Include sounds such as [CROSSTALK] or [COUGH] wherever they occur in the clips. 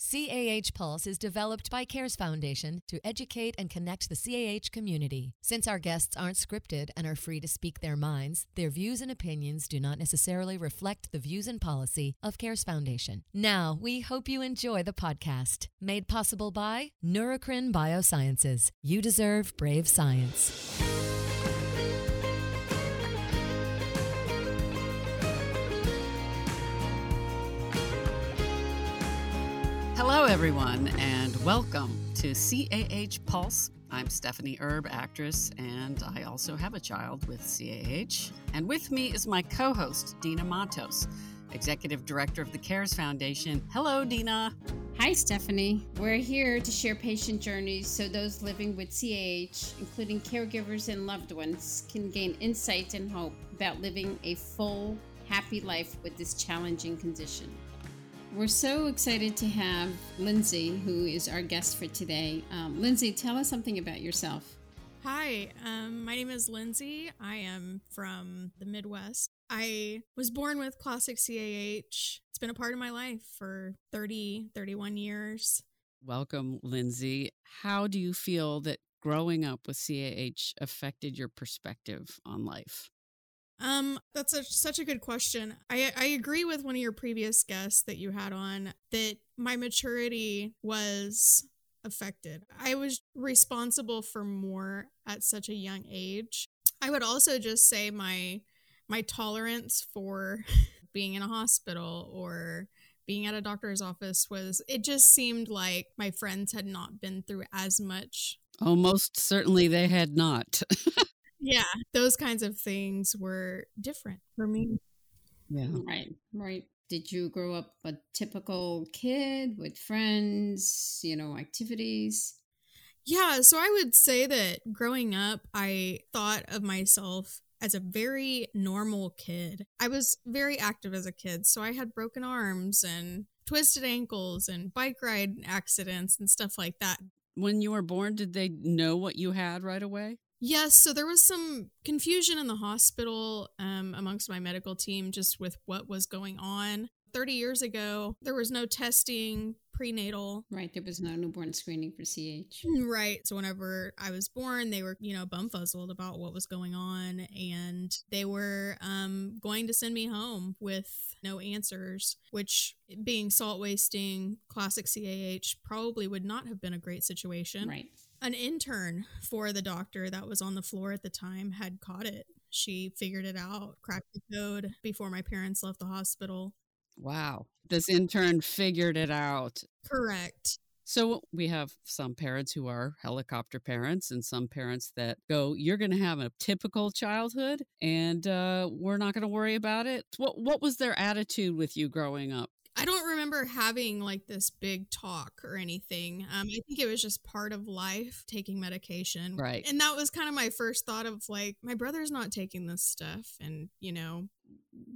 CAH Pulse is developed by CARES Foundation to educate and connect the CAH community. Since our guests aren't scripted and are free to speak their minds, their views and opinions do not necessarily reflect the views and policy of CARES Foundation. Now, we hope you enjoy the podcast, made possible by Neurocrine Biosciences. You deserve brave science. Hello, everyone, and welcome to CAH Pulse. I'm Stephanie Erb, actress, and I also have a child with CAH. And with me is my co host, Dina Matos, Executive Director of the CARES Foundation. Hello, Dina. Hi, Stephanie. We're here to share patient journeys so those living with CAH, including caregivers and loved ones, can gain insight and hope about living a full, happy life with this challenging condition. We're so excited to have Lindsey, who is our guest for today. Um, Lindsey, tell us something about yourself. Hi, um, my name is Lindsey. I am from the Midwest. I was born with classic CAH. It's been a part of my life for 30, 31 years. Welcome, Lindsey. How do you feel that growing up with CAH affected your perspective on life? Um, that's a, such a good question. I I agree with one of your previous guests that you had on that my maturity was affected. I was responsible for more at such a young age. I would also just say my my tolerance for [LAUGHS] being in a hospital or being at a doctor's office was it just seemed like my friends had not been through as much. Oh, most certainly they had not. [LAUGHS] yeah, those kinds of things were different for me. Yeah. Right, right. Did you grow up a typical kid with friends, you know, activities? Yeah, so I would say that growing up, I thought of myself as a very normal kid. I was very active as a kid, so I had broken arms and twisted ankles and bike ride accidents and stuff like that. When you were born, did they know what you had right away? Yes, so there was some confusion in the hospital um, amongst my medical team just with what was going on. 30 years ago, there was no testing prenatal. Right, there was no newborn screening for CH. Right. So whenever I was born, they were, you know, bumfuzzled about what was going on and they were um, going to send me home with no answers, which being salt wasting classic CAH probably would not have been a great situation. Right an intern for the doctor that was on the floor at the time had caught it. She figured it out, cracked the code before my parents left the hospital. Wow. This intern figured it out. Correct. So we have some parents who are helicopter parents and some parents that go, you're going to have a typical childhood and uh, we're not going to worry about it. What, what was their attitude with you growing up? I don't remember having like this big talk or anything. Um, I think it was just part of life taking medication. Right. And that was kind of my first thought of like, my brother's not taking this stuff. And, you know.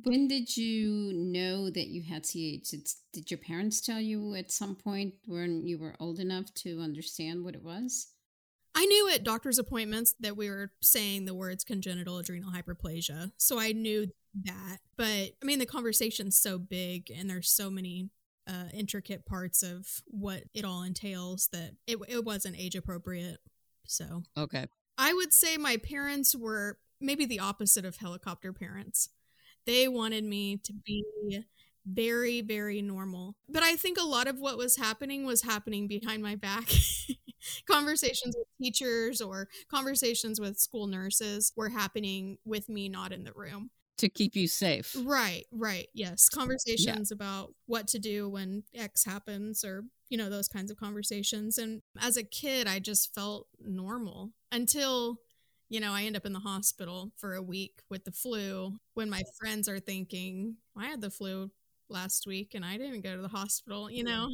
When did you know that you had CH? Did your parents tell you at some point when you were old enough to understand what it was? I knew at doctor's appointments that we were saying the words congenital adrenal hyperplasia. So I knew that. But I mean, the conversation's so big and there's so many uh, intricate parts of what it all entails that it, it wasn't age appropriate. So, okay. I would say my parents were maybe the opposite of helicopter parents. They wanted me to be very, very normal. But I think a lot of what was happening was happening behind my back. [LAUGHS] conversations with teachers or conversations with school nurses were happening with me not in the room to keep you safe. Right, right. Yes. Conversations yeah. about what to do when X happens or, you know, those kinds of conversations. And as a kid, I just felt normal until, you know, I end up in the hospital for a week with the flu when my friends are thinking, I had the flu last week and I didn't go to the hospital, you know?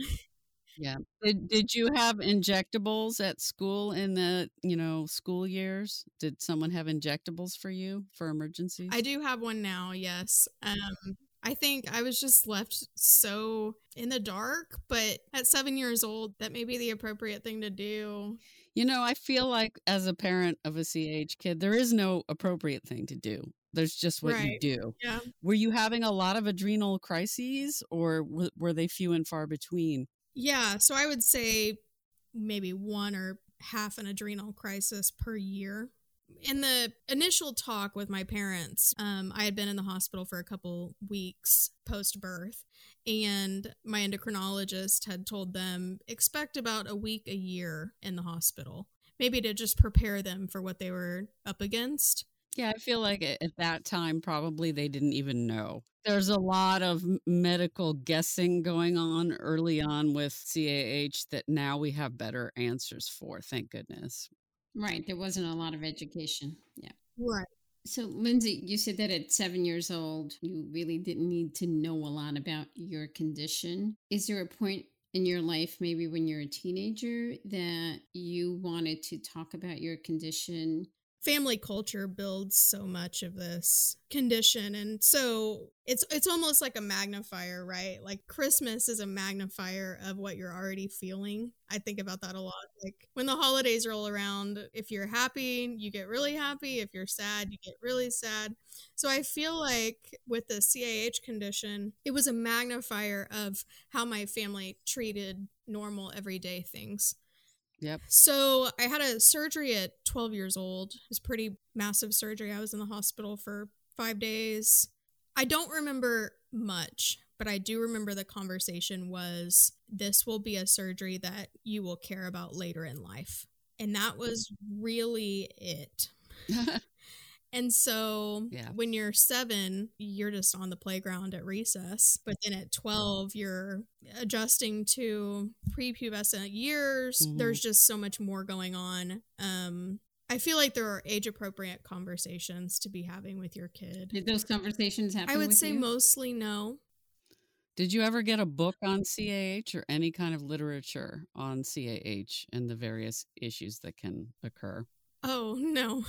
Yeah. Did did you have injectables at school in the, you know, school years? Did someone have injectables for you for emergencies? I do have one now, yes. Um I think I was just left so in the dark, but at 7 years old that may be the appropriate thing to do. You know, I feel like as a parent of a CH kid, there is no appropriate thing to do. There's just what right. you do. Yeah. Were you having a lot of adrenal crises or w- were they few and far between? Yeah, so I would say maybe one or half an adrenal crisis per year. In the initial talk with my parents, um, I had been in the hospital for a couple weeks post birth, and my endocrinologist had told them expect about a week a year in the hospital, maybe to just prepare them for what they were up against. Yeah, I feel like at that time, probably they didn't even know. There's a lot of medical guessing going on early on with CAH that now we have better answers for, thank goodness. Right. There wasn't a lot of education. Yeah. Right. So, Lindsey, you said that at seven years old, you really didn't need to know a lot about your condition. Is there a point in your life, maybe when you're a teenager, that you wanted to talk about your condition family culture builds so much of this condition and so it's it's almost like a magnifier right? Like christmas is a magnifier of what you're already feeling. I think about that a lot like when the holidays roll around if you're happy you get really happy. If you're sad you get really sad. So i feel like with the cah condition it was a magnifier of how my family treated normal everyday things Yep. So I had a surgery at 12 years old. It was pretty massive surgery. I was in the hospital for five days. I don't remember much, but I do remember the conversation was this will be a surgery that you will care about later in life. And that was really it. [LAUGHS] And so yeah. when you're seven, you're just on the playground at recess. But then at 12, you're adjusting to prepubescent years. Mm-hmm. There's just so much more going on. Um, I feel like there are age appropriate conversations to be having with your kid. Did those conversations happen? I would say you? mostly no. Did you ever get a book on CAH or any kind of literature on CAH and the various issues that can occur? Oh, no.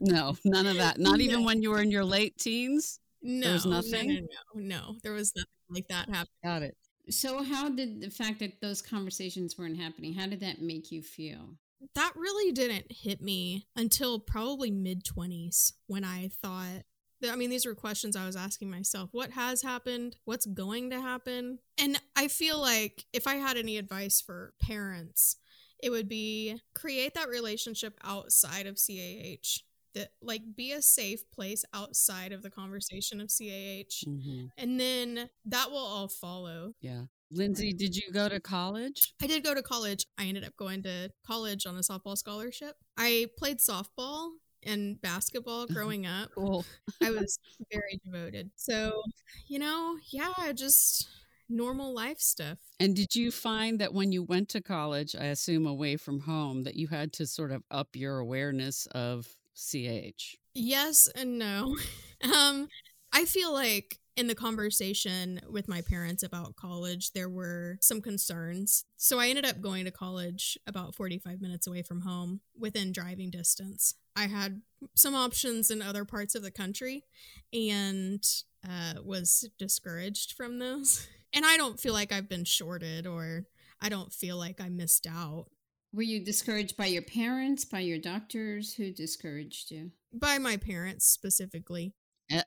no, none of that. Not no. even when you were in your late teens? No. There was nothing? No, no, no, no. There was nothing like that happen. Got it. So, how did the fact that those conversations weren't happening, how did that make you feel? That really didn't hit me until probably mid 20s when I thought, I mean, these were questions I was asking myself. What has happened? What's going to happen? And I feel like if I had any advice for parents, it would be create that relationship outside of CAH that like be a safe place outside of the conversation of CAH mm-hmm. and then that will all follow. Yeah. Lindsey, did you go to college? I did go to college. I ended up going to college on a softball scholarship. I played softball and basketball [LAUGHS] growing up. cool. I was very devoted. So, you know, yeah, just normal life stuff. And did you find that when you went to college, I assume away from home, that you had to sort of up your awareness of CH? Yes and no. [LAUGHS] um, I feel like in the conversation with my parents about college, there were some concerns. So I ended up going to college about 45 minutes away from home within driving distance. I had some options in other parts of the country and uh, was discouraged from those. [LAUGHS] And I don't feel like I've been shorted or I don't feel like I missed out. Were you discouraged by your parents, by your doctors? Who discouraged you? By my parents specifically.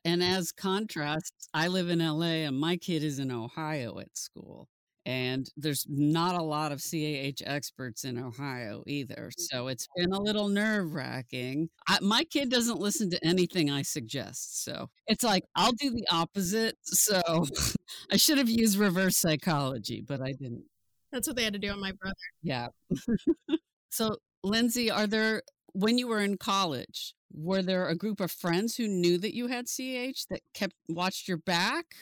And as contrast, I live in LA and my kid is in Ohio at school and there's not a lot of CAH experts in Ohio either. Mm. So it's been a little nerve wracking. My kid doesn't listen to anything I suggest. So it's like, I'll do the opposite. So [LAUGHS] I should have used reverse psychology, but I didn't. That's what they had to do on my brother. Yeah. [LAUGHS] so, Lindsey, are there, when you were in college, were there a group of friends who knew that you had CAH that kept watched your back?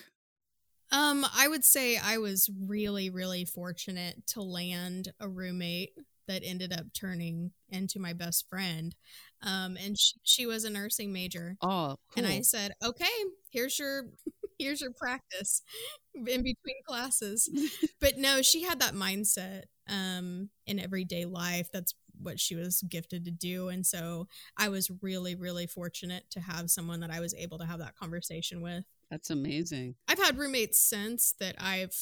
Um, I would say I was really, really fortunate to land a roommate that ended up turning into my best friend. Um, and she, she was a nursing major. Oh, cool. and I said, okay, here's your [LAUGHS] here's your practice [LAUGHS] in between classes. [LAUGHS] but no, she had that mindset um, in everyday life. That's what she was gifted to do. And so I was really, really fortunate to have someone that I was able to have that conversation with. That's amazing. I've had roommates since that I've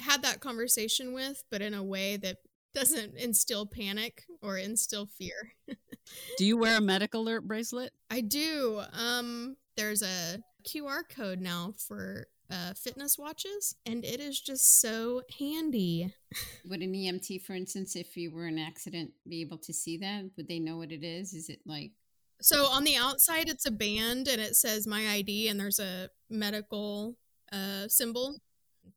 had that conversation with, but in a way that doesn't instill panic or instill fear. [LAUGHS] do you wear a medical alert bracelet? I do. Um there's a QR code now for uh, fitness watches, and it is just so handy. [LAUGHS] Would an EMT, for instance, if you were in an accident, be able to see that? Would they know what it is? Is it like So on the outside, it's a band and it says my ID, and there's a medical uh, symbol.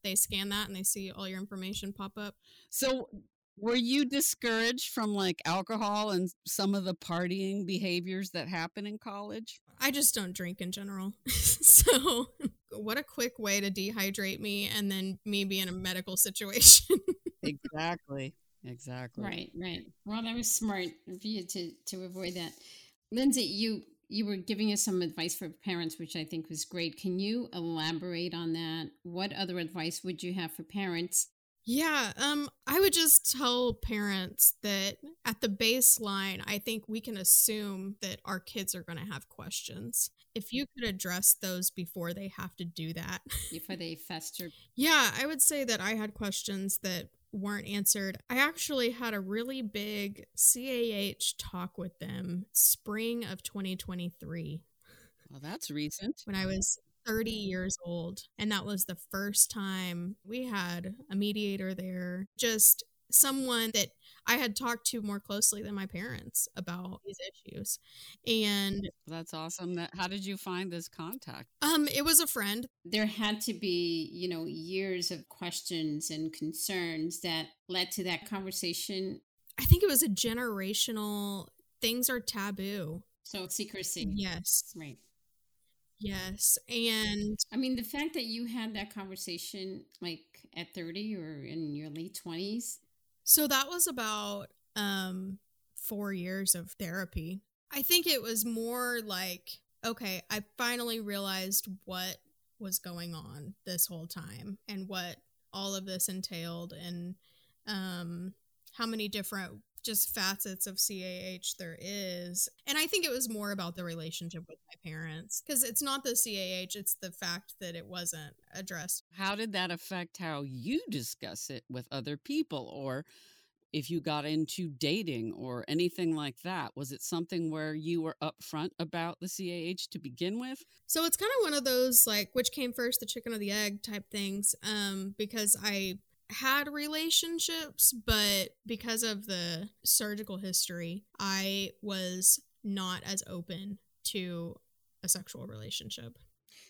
They scan that and they see all your information pop up. So, were you discouraged from like alcohol and some of the partying behaviors that happen in college? I just don't drink in general. [LAUGHS] so, what a quick way to dehydrate me and then me be in a medical situation. [LAUGHS] Exactly. Exactly. right, right? Well, that was smart of you to to avoid that. Lindsey, you you were giving us some advice for parents, which I think was great. Can you elaborate on that? What other advice would you have for parents? Yeah, um, I would just tell parents that at the baseline, I think we can assume that our kids are going to have questions. If you could address those before they have to do that. Before they fester. [LAUGHS] yeah, I would say that I had questions that weren't answered. I actually had a really big CAH talk with them spring of 2023 Well, that's recent. when I was 30 years old. And that was the first time we had a mediator there, just someone that I had talked to more closely than my parents about these issues. And That's awesome. That how did you find this contact? um it was a friend. There had to be, you know, years of questions and concerns that led to that conversation. I think it was a generational things are taboo. So secrecy. Yes. Right. Yes. And I mean, the fact that you had that conversation like at 30 or in your late 20s, So that was about um 4 years of therapy. I think it was more like okay, I finally realized what was going on this whole time and what all of this entailed and um how many different just facets of CAH there is. And I think it was more about the relationship with my parents because it's not the CAH, it's the fact that it wasn't addressed How did that affect how you discuss it with other people or if you got into dating or anything like that? Was it something where you were upfront about the CAH to begin with? So it's kind of one of those like which came first, the chicken or the egg type things. Um, because I had relationships, but because of the surgical history, I was not as open to a sexual relationship.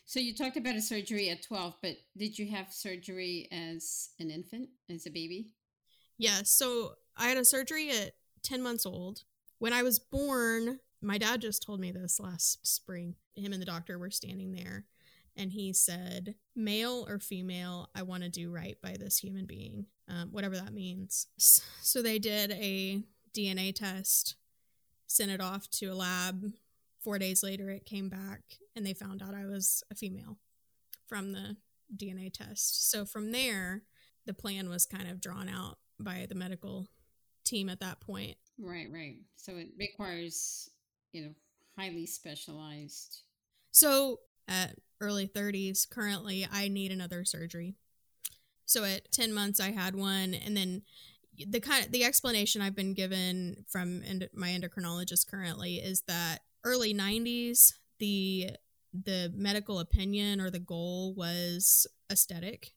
So you talked about a surgery at 12, but did you have surgery as an infant, as a baby? Yeah, so I had a surgery at 10 months old. When I was born, my dad just told me this last spring. Him and the doctor were standing there, and he said, Male or female, I want to do right by this human being, um, whatever that means. So they did a DNA test, sent it off to a lab. Four days later, it came back, and they found out I was a female from the DNA test. So from there, the plan was kind of drawn out by the medical team at that point. Right, right. So it requires, you know, highly specialized. So at early 30s, currently, I need another surgery. So at 10 months, I had one, and then the kind of the explanation I've been given from endo- my endocrinologist currently is that early 90s, the the medical opinion or the goal was aesthetic.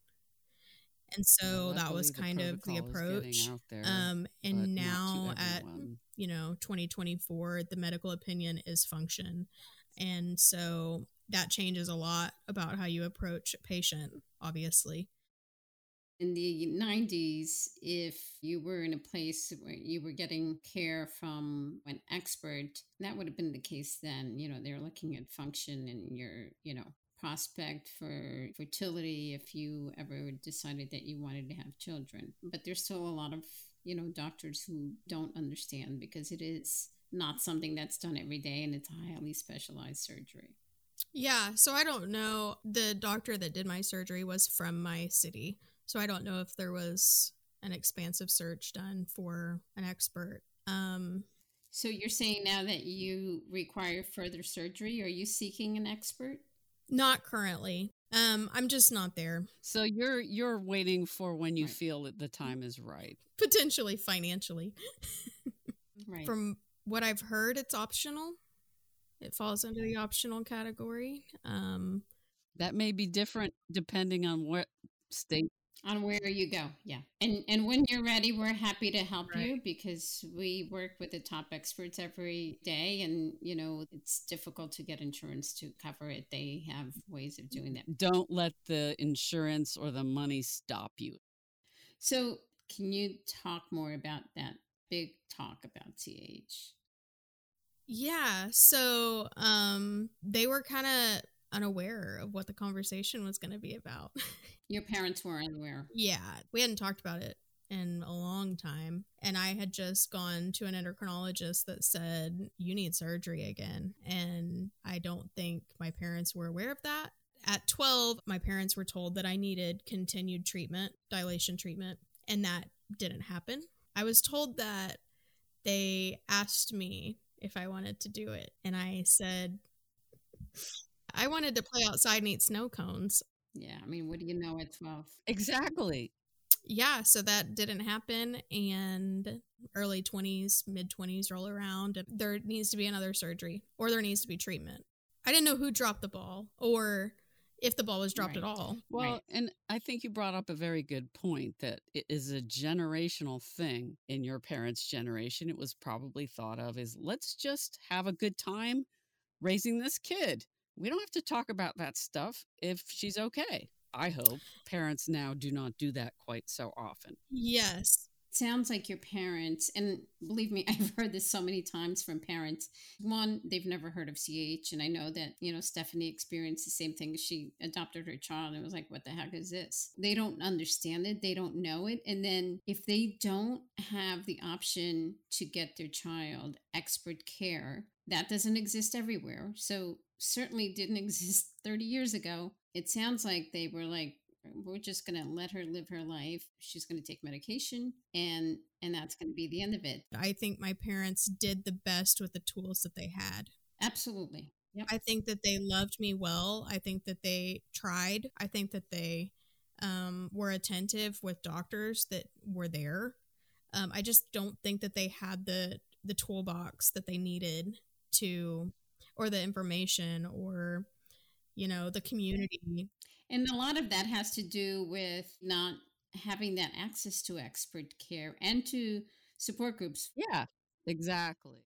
And so Well, that was kind of the is getting approach. there, Um, and now at you know 2024 the medical opinion is function and so that changes a lot about how you approach a patient obviously In the 90s, if you were in a place where you were getting care from an expert, that would have been the case then. You know, they're looking at function and your, you know, prospect for fertility if you ever decided that you wanted to have children. But there's still a lot of, you know, doctors who don't understand because it is not something that's done every day and it's a highly specialized surgery. Yeah so i don't know the doctor that did my surgery was from my city so i don't know if there was an expansive search done for an expert um So you're saying now that you require further surgery, are you seeking an expert? not currently um i'm just not there So you're you're waiting for when you Right. feel that the time is right. potentially financially [LAUGHS] Right. From what I've heard, it's optional. It falls under the optional category. Um, That may be different depending on what state on where you go yeah and and when you're ready we're happy to help Right. you because we work with the top experts every day and you know it's difficult to get insurance to cover it they have ways of doing that don't let the insurance or the money stop you. so can you talk more about that big talk about ch Yeah, so um they were kind of unaware of what the conversation was going to be about. [LAUGHS] your parents were unaware yeah, we hadn't talked about it in a long time and I had just gone to an endocrinologist that said you need surgery again and I don't think my parents were aware of that. At 12, my parents were told that I needed continued treatment, dilation treatment, and that didn't happen. I was told that they asked me if I wanted to do it, and I said I wanted to play outside and eat snow cones. yeah i mean what do you know at [LAUGHS] 12 Exactly. Yeah, so that didn't happen, and early 20s, mid 20s roll around. There needs to be another surgery, or there needs to be treatment. I didn't know who dropped the ball, or if the ball was dropped at all. Well, Right. and I think you brought up a very good point that it is a generational thing in your parents' generation. It was probably thought of as let's just have a good time raising this kid. We don't have to talk about that stuff if she's okay. I hope parents now do not do that quite so often. Yes. Sounds like your parents and believe me [LAUGHS] i've heard this so many times from parents. One they've never heard of ch and i know that you know stephanie experienced the same thing. She adopted her child and was like what the heck is this? They don't understand it. They don't know it. And then if they don't have the option to get their child expert care that doesn't exist everywhere. So certainly didn't [LAUGHS] exist 30 years ago. It sounds like they were like we're just going to let her live her life she's going to take medication and and that's going to be the end of it I think my parents did the best with the tools that they had. absolutely yep I think that they loved me well. I think that they tried. I think that they um, were attentive with doctors that were there. Um, I just don't think that they had the the toolbox that they needed to, or the information, or you know, the community. and a lot of that has to do with not having that access to expert care and to support groups Yeah, exactly.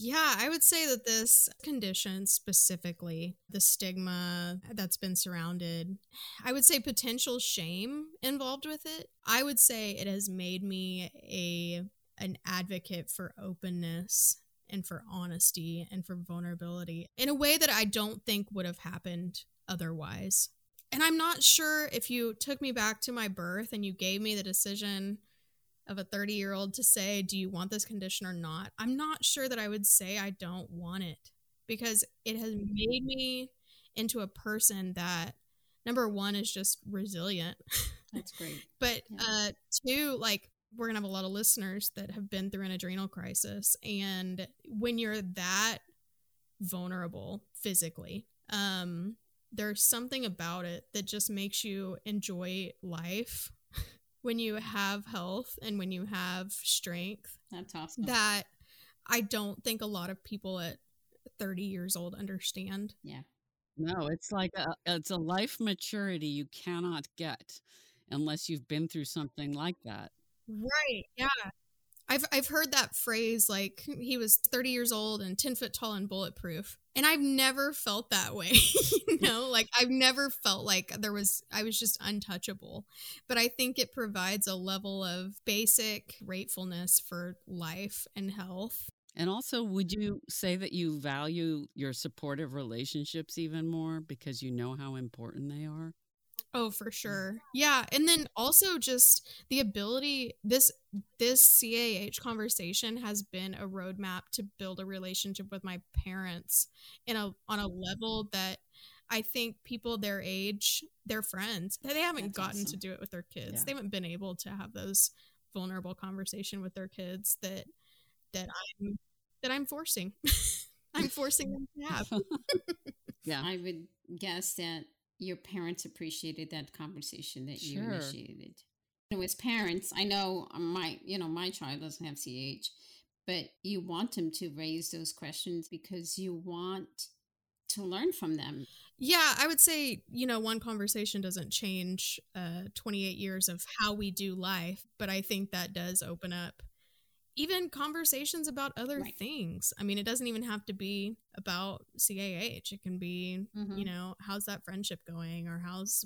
Yeah, I would say that this condition specifically, the stigma that's been surrounded, I would say potential shame involved with it. I would say it has made me a an advocate for openness and for honesty and for vulnerability in a way that I don't think would have happened otherwise. And I'm not sure if you took me back to my birth and you gave me the decision of a 30 year old to say, Do you want this condition or not? I'm not sure that I would say I don't want it because it has made me into a person that, number one, is just resilient. that's great [LAUGHS] but Yeah. uh, two, like, we're going to have a lot of listeners that have been through an adrenal crisis. And when you're that vulnerable physically, um, there's something about it that just makes you enjoy life [LAUGHS] when you have health and when you have strength that's awesome that I don't think a lot of people at 30 years old understand. yeah No, it's like a it's a life maturity you cannot get unless you've been through something like that. Right. Yeah. I've I've heard that phrase like hmm, he was 30 years old and 10 foot tall and bulletproof. And I've never felt that way. [LAUGHS] you know, like I've never felt like there was I was just untouchable. But I think it provides a level of basic gratefulness for life and health. And also, would you say that you value your supportive relationships even more because you know how important they are? Oh, for sure. Yeah, and then also just the ability this this CAH conversation has been a roadmap to build a relationship with my parents in a on a level that I think people their age, their friends, they haven't That's gotten to do it with their kids. Yeah. They haven't been able to have those vulnerable conversation with their kids that that I'm that I'm forcing. [LAUGHS] I'm forcing them to have. [LAUGHS] [LAUGHS] Yeah. i would guess that your parents appreciated that conversation that you initiated you know, as parents i know my you know my child doesn't have ch but you want them to raise those questions because you want to learn from them. Yeah, I would say, you know, one conversation doesn't change uh, 28 years of how we do life, but I think that does open up even conversations about other right. things. I mean, it doesn't even have to be about CAH. It can be, mm-hmm. you know, how's that friendship going or how's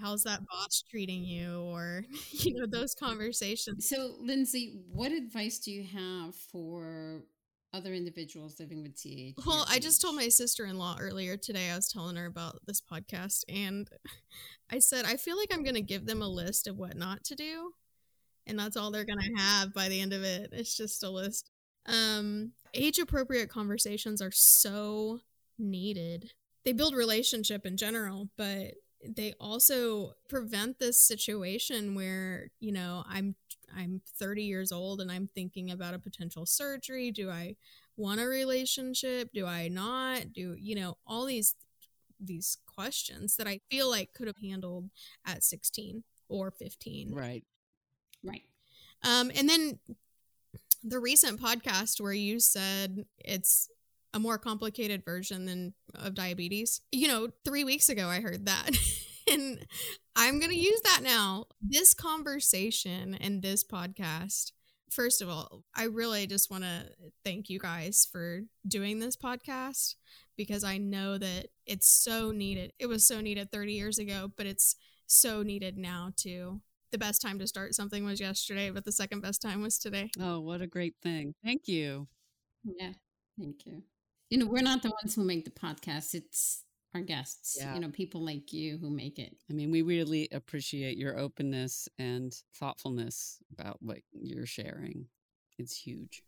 how's that boss treating you or [LAUGHS] you know those conversations. So, Lindsay, what advice do you have for other individuals living with CAH? Well, I just told my sister in law earlier today, I was telling her about this podcast, and [LAUGHS] I said, I feel like I'm going to give them a list of what not to do. And that's all they're to have by the end of it. It's just a list. Um, age appropriate conversations are so needed. They build relationship in general, but they also prevent this situation where you know i'm i'm 30 years old and i'm thinking about a potential surgery do i want a relationship do i not do you know all these these questions that i feel like could have handled at 16 or 15 right right um and then the recent podcast where you said it's a more complicated version than of diabetes. You know, 3 weeks ago I heard that. [LAUGHS] and I'm going to use that now. This conversation and this podcast First of all, I really just want to thank you guys for doing this podcast because I know that it's so needed. It was so needed 30 years ago, but it's so needed now too. The best time to start something was yesterday, but the second best time was today. Oh, what a great thing. Thank you. Yeah, thank you you know, we're not the ones who make the podcast. It's our guests, yeah. you know, people like you who make it. I mean, we really appreciate your openness and thoughtfulness about what you're sharing. It's huge.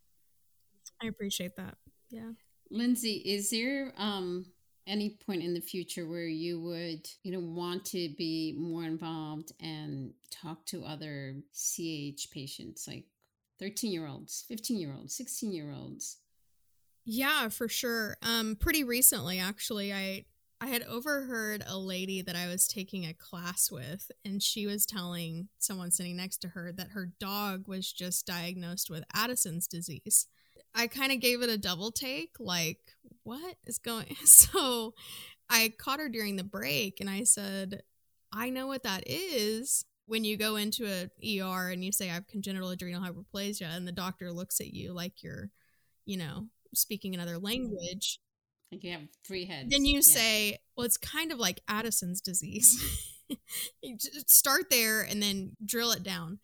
I appreciate that. Yeah. Lindsey, is there um any point in the future where you would, you know, want to be more involved and talk to other ch patients like 13 year olds, 15 year olds, 16 year olds? Yeah, for sure. Um, pretty recently, actually, I I had overheard a lady that I was taking a class with, and she was telling someone sitting next to her that her dog was just diagnosed with Addison's disease. I kind of gave it a double take, like, what is going? [LAUGHS] So I caught her during the break, and I said, I know what that is. When you go into a ER and you say I have congenital adrenal hyperplasia, and the doctor looks at you like you're, you know, speaking another language. Like you have three heads. Then you yeah. say, well, it's kind of like Addison's disease. [LAUGHS] start there and then drill it down.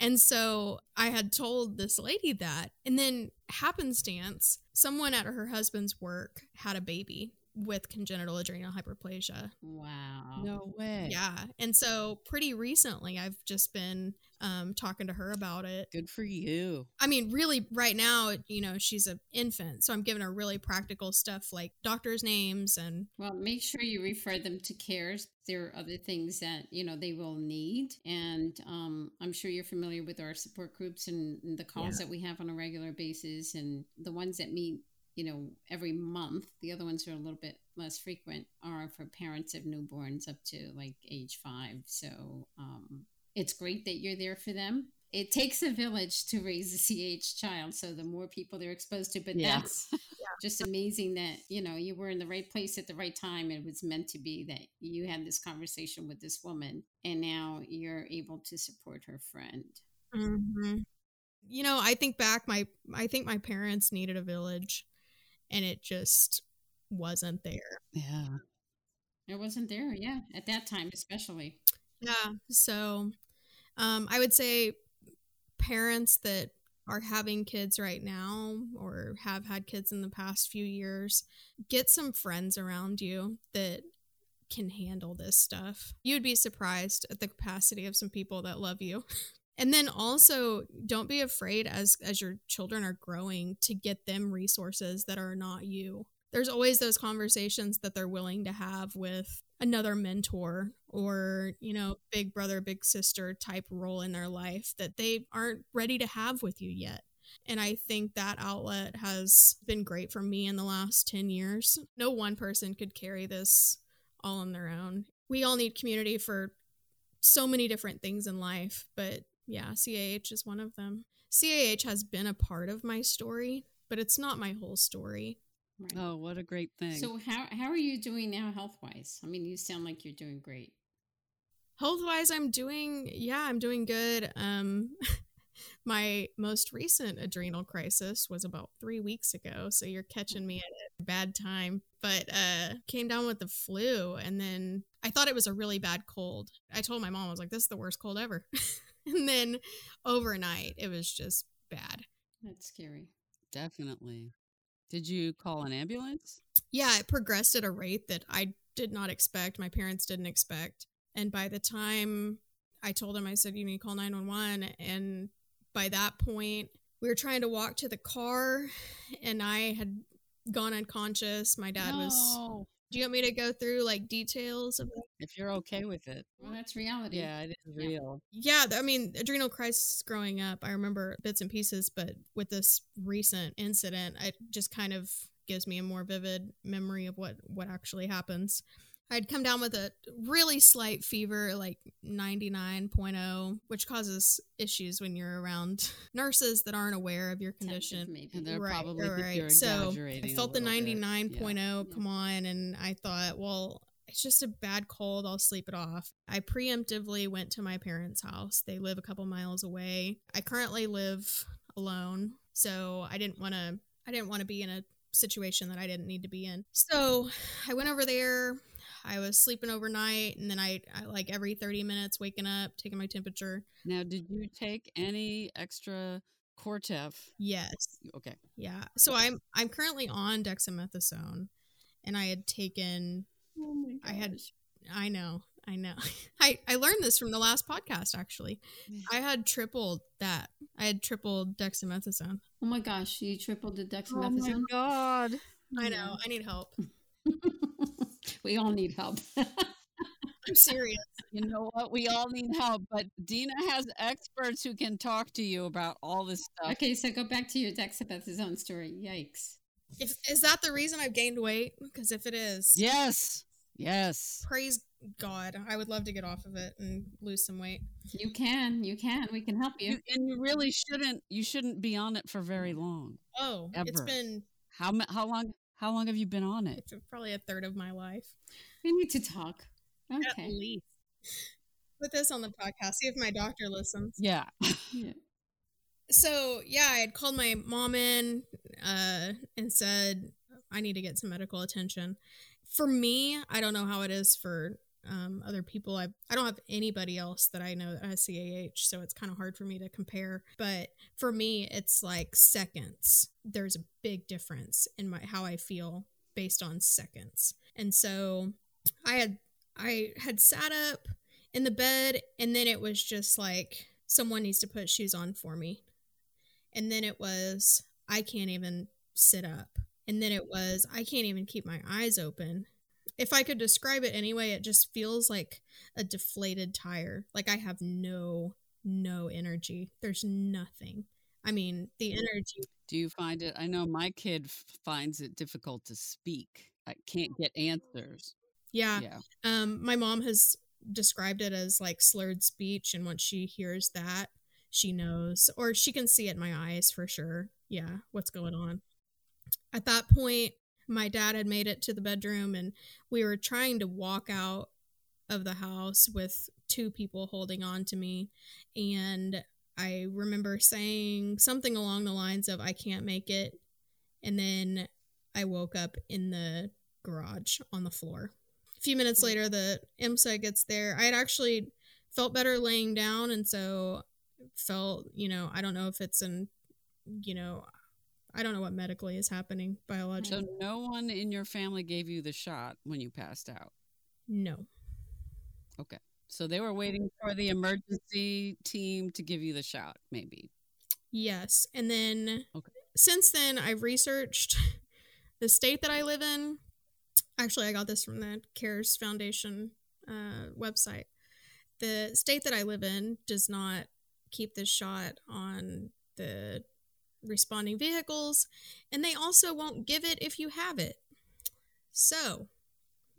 And so I had told this lady that. And then happenstance, someone at her husband's work had a baby with congenital adrenal hyperplasia. Wow. No way. Yeah. And so pretty recently, I've just been um, talking to her about it. Good for you. I mean, really, right now, you know, she's an infant. So I'm giving her really practical stuff like doctors' names and. Well, make sure you refer them to CARES. There are other things that, you know, they will need. And um, I'm sure you're familiar with our support groups and, and the calls yeah. that we have on a regular basis and the ones that meet you know, every month. The other ones are a little bit less frequent are for parents of newborns up to like age five. So um, it's great that you're there for them. It takes a village to raise a CH child. So the more people they're exposed to, but yeah. that's yeah. just amazing that, you know, you were in the right place at the right time. It was meant to be that you had this conversation with this woman and now you're able to support her friend. Mm-hmm. You know, I think back, my, I think my parents needed a village and it just wasn't there. Yeah. It wasn't there, yeah, at that time especially. Yeah. So um I would say parents that are having kids right now or have had kids in the past few years, get some friends around you that can handle this stuff. You'd be surprised at the capacity of some people that love you. [LAUGHS] and then also don't be afraid as as your children are growing to get them resources that are not you there's always those conversations that they're willing to have with another mentor or you know big brother big sister type role in their life that they aren't ready to have with you yet and I think that outlet has been great for me in the last 10 years. No one person could carry this all on their own. We all need community for so many different things in life, but yeah, CAH is one of them. CAH has been a part of my story, but it's not my whole story. Right. Oh, what a great thing. So how how are you doing now health wise? I mean, you sound like you're doing great. Health wise, I'm doing, yeah, I'm doing good. Um, [LAUGHS] my most recent adrenal crisis was about three weeks ago. So you're catching me at a bad time, but uh, came down with the flu. And then I thought it was a really bad cold. I told my mom, I was like, this is the worst cold ever. [LAUGHS] [LAUGHS] and then overnight, it was just bad. That's scary. Definitely. Did you call an ambulance? Yeah, it progressed at a rate that I did not expect. My parents didn't expect. And by the time I told him, I said, you need to call 911. And by that point, we were trying to walk to the car, and I had gone unconscious. My dad was. No. Do you want me to go through like details of that? If you're okay with it. Well, that's reality. Yeah, it is Yeah. real. Yeah, I mean, adrenal crisis growing up, I remember bits and pieces, but with this recent incident, it just kind of gives me a more vivid memory of what what actually happens. I'd come down with a really slight fever, like 99.0, which causes issues when you're around [LAUGHS] nurses that aren't aware of your condition. maybe. And they're Right, probably right. So, I felt the little bit. 99.0 Yeah. come on, and I thought, well, it's just a bad cold. I'll sleep it off. I preemptively went to my parents' house. They live a couple miles away. I currently live alone, so I didn't want to. I didn't want to be in a situation that I didn't need to be in. So I went over there. I was sleeping overnight, and then I, I like every 30 minutes waking up, taking my temperature. Now, did you take any extra Cortef? Yes. Okay. Yeah. So I'm I'm currently on dexamethasone and I had taken Oh my I had. I know. I know. [LAUGHS] I I learned this from the last podcast actually. Yeah. I had tripled that. I had tripled dexamethasone. Oh my gosh, you tripled the dexamethasone? Oh my. God. I know. I need help. [LAUGHS] [LAUGHS] we all need help. [LAUGHS] I'm serious. You know what? We all need help, but Dina has experts who can talk to you about all this stuff. okay, so go back to your dexamethasone story. Yikes. If is that the reason I've gained weight? Because if it is, Yes. Yes. praise God. I would love to get off of it and lose some weight. You can, you can. We can help you. You, and you really shouldn't. You shouldn't be on it for very long. Oh, it's been How how long? How long have you been on it? probably a third of my life. We need to talk. At Okay. least. Put this on the podcast. See if my doctor listens. Yeah. [LAUGHS] Yeah. So yeah, I had called my mom in uh, and said I need to get some medical attention. For me, I don't know how it is for um, other people. I I don't have anybody else that I know that has CAH, so it's kind of hard for me to compare. But for me, it's like seconds. There's a big difference in my how I feel based on seconds, and so I had I had sat up in the bed, and then it was just like someone needs to put shoes on for me and then it was I can't even sit up. And then it was I can't even keep my eyes open. If I could describe it anyway, it just feels like a deflated tire. Like I have no no energy. There's nothing. I mean, the energy. Do you find it? I know my kid finds it difficult to speak. I can't get answers. Yeah. Yeah. Um my mom has described it as like slurred speech and once she hears that, she knows or she can see it in my eyes for sure. Yeah, what's going on. At that point, my dad had made it to the bedroom and we were trying to walk out of the house with two people holding on to me and I remember saying something along the lines of I can't make it and then I woke up in the garage on the floor. A few minutes later the EMS gets there. I had actually felt better laying down and so felt, you know, I don't know if it's an you know, I don't know what medically is happening biologically. So no one in your family gave you the shot when you passed out. No. Okay. So they were waiting for the emergency team to give you the shot, maybe. Yes. And then Okay. since then, I've researched the state that I live in. Actually, I got this from the CARES Foundation uh, website. The state that I live in does not keep this shot on the responding vehicles, and they also won't give it if you have it. So,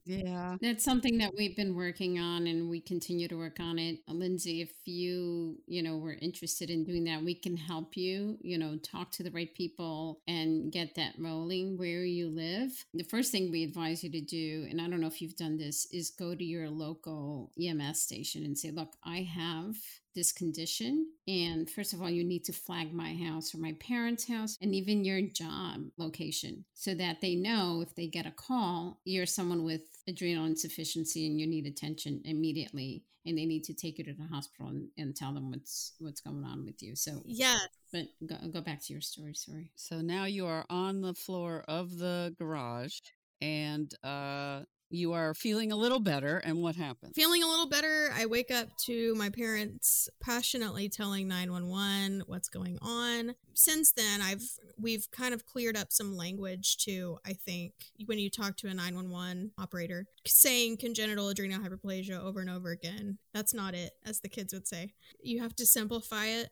Yeah. That's something that we've been working on and we continue to work on it. Lindsey, if you, you know, were interested in doing that, we can help you, you know, talk to the right people and get that rolling where you live. The first thing we advise you to do, and I don't know if you've done this, is go to your local EMS station and say, look, I have this condition. And first of all, you need to flag my house or my parents' house and even your job location so that they know if they get a call, you're someone with adrenal insufficiency and you need attention immediately and they need to take you to the hospital and, and tell them what's what's going on with you. So yeah. But go, go back to your story. Sorry. So now you are on the floor of the garage and uh you are feeling a little better and what happened feeling a little better. I wake up to my parents passionately telling 911 what's going on. Since then i've we've kind of cleared up some language too i think when you talk to a 911 operator saying congenital adrenal hyperplasia over and over again. That's not it as the kids would say. You have to simplify it.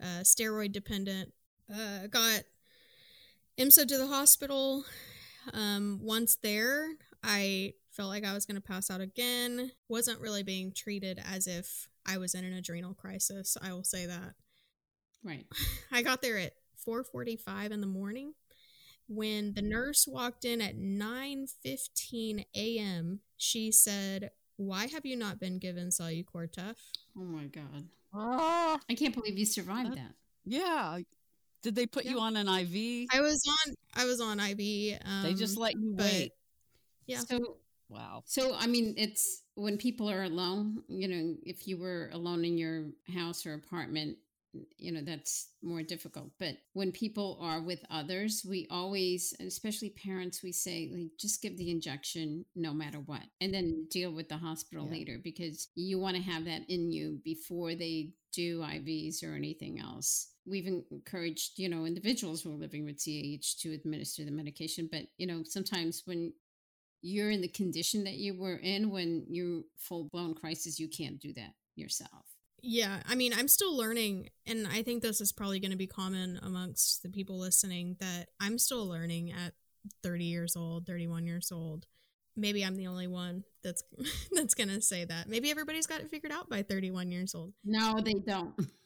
Uh, steroid dependent. Uh, got EMS to the hospital um, once there, I felt like I was going to pass out again. Wasn't really being treated as if I was in an adrenal crisis. I will say that. Right. [LAUGHS] I got there at 4:45 in the morning. When the nurse walked in at 9:15 a.m., she said, "Why have you not been given Solu-Cortef?" Oh my god. Oh, I can't believe you survived that. Yeah. Did they put Yeah. you on an IV? I was on I was on IV. Um, they just let you but- wait. Yeah. So Wow. So, I mean, it's when people are alone, you know, if you were alone in your house or apartment, you know, that's more difficult. But when people are with others, we always, especially parents, we say, like, just give the injection no matter what, and then deal with the hospital Yeah. later because you want to have that in you before they do IVs or anything else. We've encouraged, you know, individuals who are living with CAH to administer the medication. But, you know, sometimes when you're in the condition that you were in when you full blown crisis, you can't do that yourself. Yeah, I mean, I'm still learning, and I think this is probably going to be common amongst the people listening that I'm still learning at 30 years old, 31 years old. Maybe I'm the only one that's [LAUGHS] that's going to say that. Maybe everybody's got it figured out by 31 years old. No, they don't. [LAUGHS]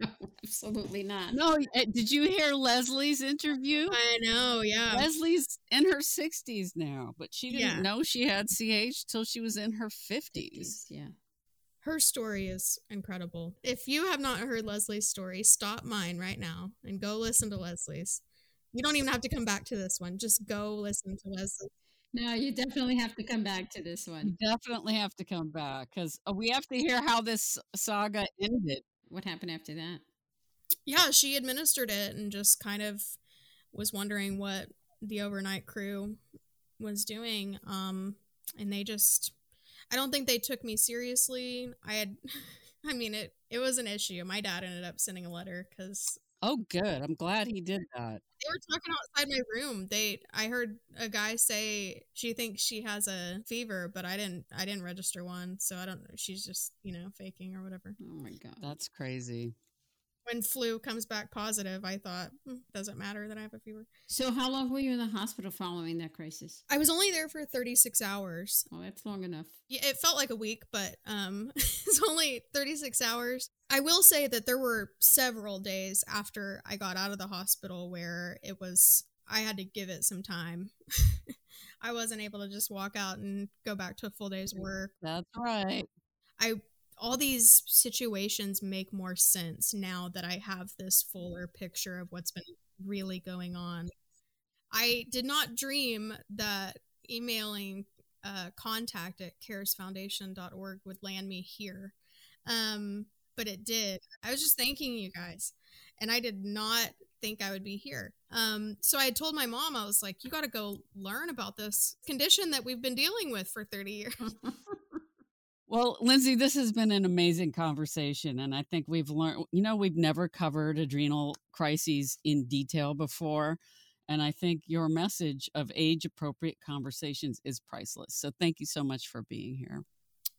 no, absolutely not. No, eh, did you hear Leslie's interview? I know, yeah. Leslie's in her 60s now, but she didn't Yeah. know she had CH till she was in her 50s. Yeah. Her story is incredible. If you have not heard Leslie's story, stop mine right now and go listen to Leslie's. You don't even have to come back to this one. Just go listen to Leslie. No, you definitely have to come back to this You one. definitely have to come back because we have to hear how this saga ended. What happened after that? Yeah, she administered it and just kind of was wondering what the overnight crew was doing. Um, and they just, I don't think they took me seriously. I had, [LAUGHS] I mean, it it was an issue. My dad ended up sending a letter because Oh, good. I'm glad he did that. they were talking outside my room. They, I heard a guy say she thinks she has a fever, but I didn't, I didn't register one, so I don't. She's just, you know, faking or whatever. Oh my God. That's crazy. When flu comes back positive, I thought "Hmm, doesn't matter that I have a fever. So, how long were you in the hospital following that crisis? I was only there for 36 hours. Oh, that's long enough. Yeah, it felt like a week, but um, [LAUGHS] it's only 36 hours. I will say that there were several days after I got out of the hospital where it was, I had to give it some time. [LAUGHS] I wasn't able to just walk out and go back to a full day's work. That's right. I, all these situations make more sense now that I have this fuller picture of what's been really going on. I did not dream that emailing uh, contact at caresfoundation.org would land me here. Um, but it did. I was just thanking you guys, and I did not think I would be here. Um, so I told my mom, I was like, you got to go learn about this condition that we've been dealing with for 30 years. [LAUGHS] Well, Lindsey, this has been an amazing conversation. And I think we've learned, you know, we've never covered adrenal crises in detail before. And I think your message of age appropriate conversations is priceless. So thank you so much for being here.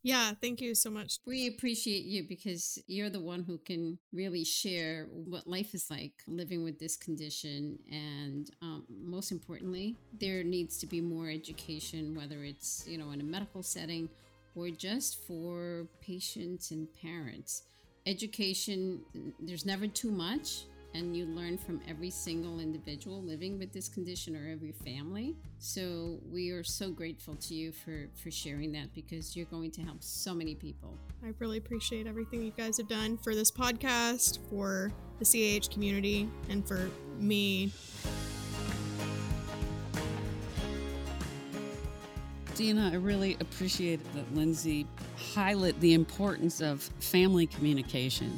Yeah, thank you so much. We appreciate you because you're the one who can really share what life is like living with this condition. And um, most importantly, there needs to be more education, whether it's, you know, in a medical setting or just for patients and parents. Education, there's never too much and you learn from every single individual living with this condition or every family. So we are so grateful to you for for sharing that because you're going to help so many people. I really appreciate everything you guys have done for this podcast, for the CAH community, and for me. Dina, I really appreciate that Lindsey highlight the importance of family communication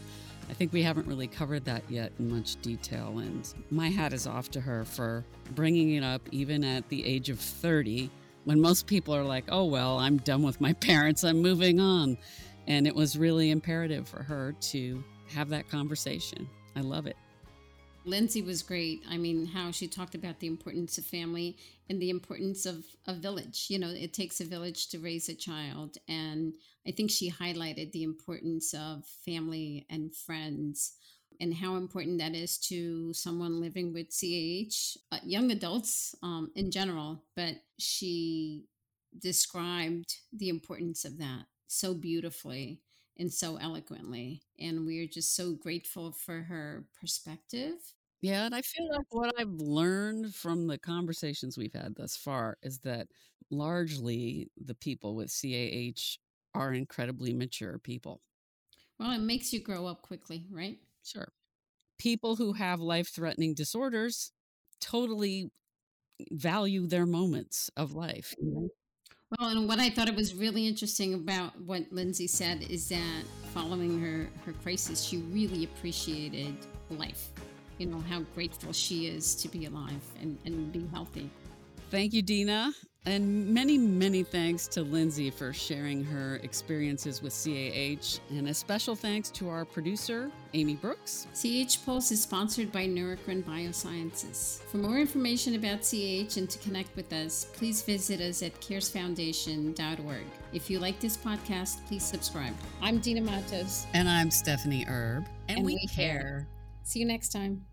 I think we haven't really covered that yet in much detail. And my hat is off to her for bringing it up even at the age of 30 when most people are like, oh, well, I'm done with my [LAUGHS] parents, I'm moving on. And it was really imperative for her to have that conversation. I love it. Lindsey was great. I mean, how she talked about the importance of family and the importance of a village. You know, it takes a village to raise a child. And I think she highlighted the importance of family and friends and how important that is to someone living with CAH, uh, young adults um, in general. But she described the importance of that so beautifully and so eloquently. And we are just so grateful for her perspective yeah, and I feel like what I've learned from the conversations we've had thus far is that largely the people with CAH are incredibly mature people. Well, it makes you grow up quickly, right? Sure. People who have life threatening disorders totally value their moments of life. Well, and what I thought it was really interesting about what Lindsey said is that following her, her crisis, she really appreciated life you know, how grateful she is to be alive and, and be healthy. Thank you, Dina. And many, many thanks to Lindsey for sharing her experiences with CAH. And a special thanks to our producer, Amy Brooks. CAH Pulse is sponsored by Neurocrine Biosciences. For more information about CAH and to connect with us, please visit us at caresfoundation.org. If you like this podcast, please subscribe. I'm Dina Matos. And I'm Stephanie Erb. And, and we, we, care. care. See you next time.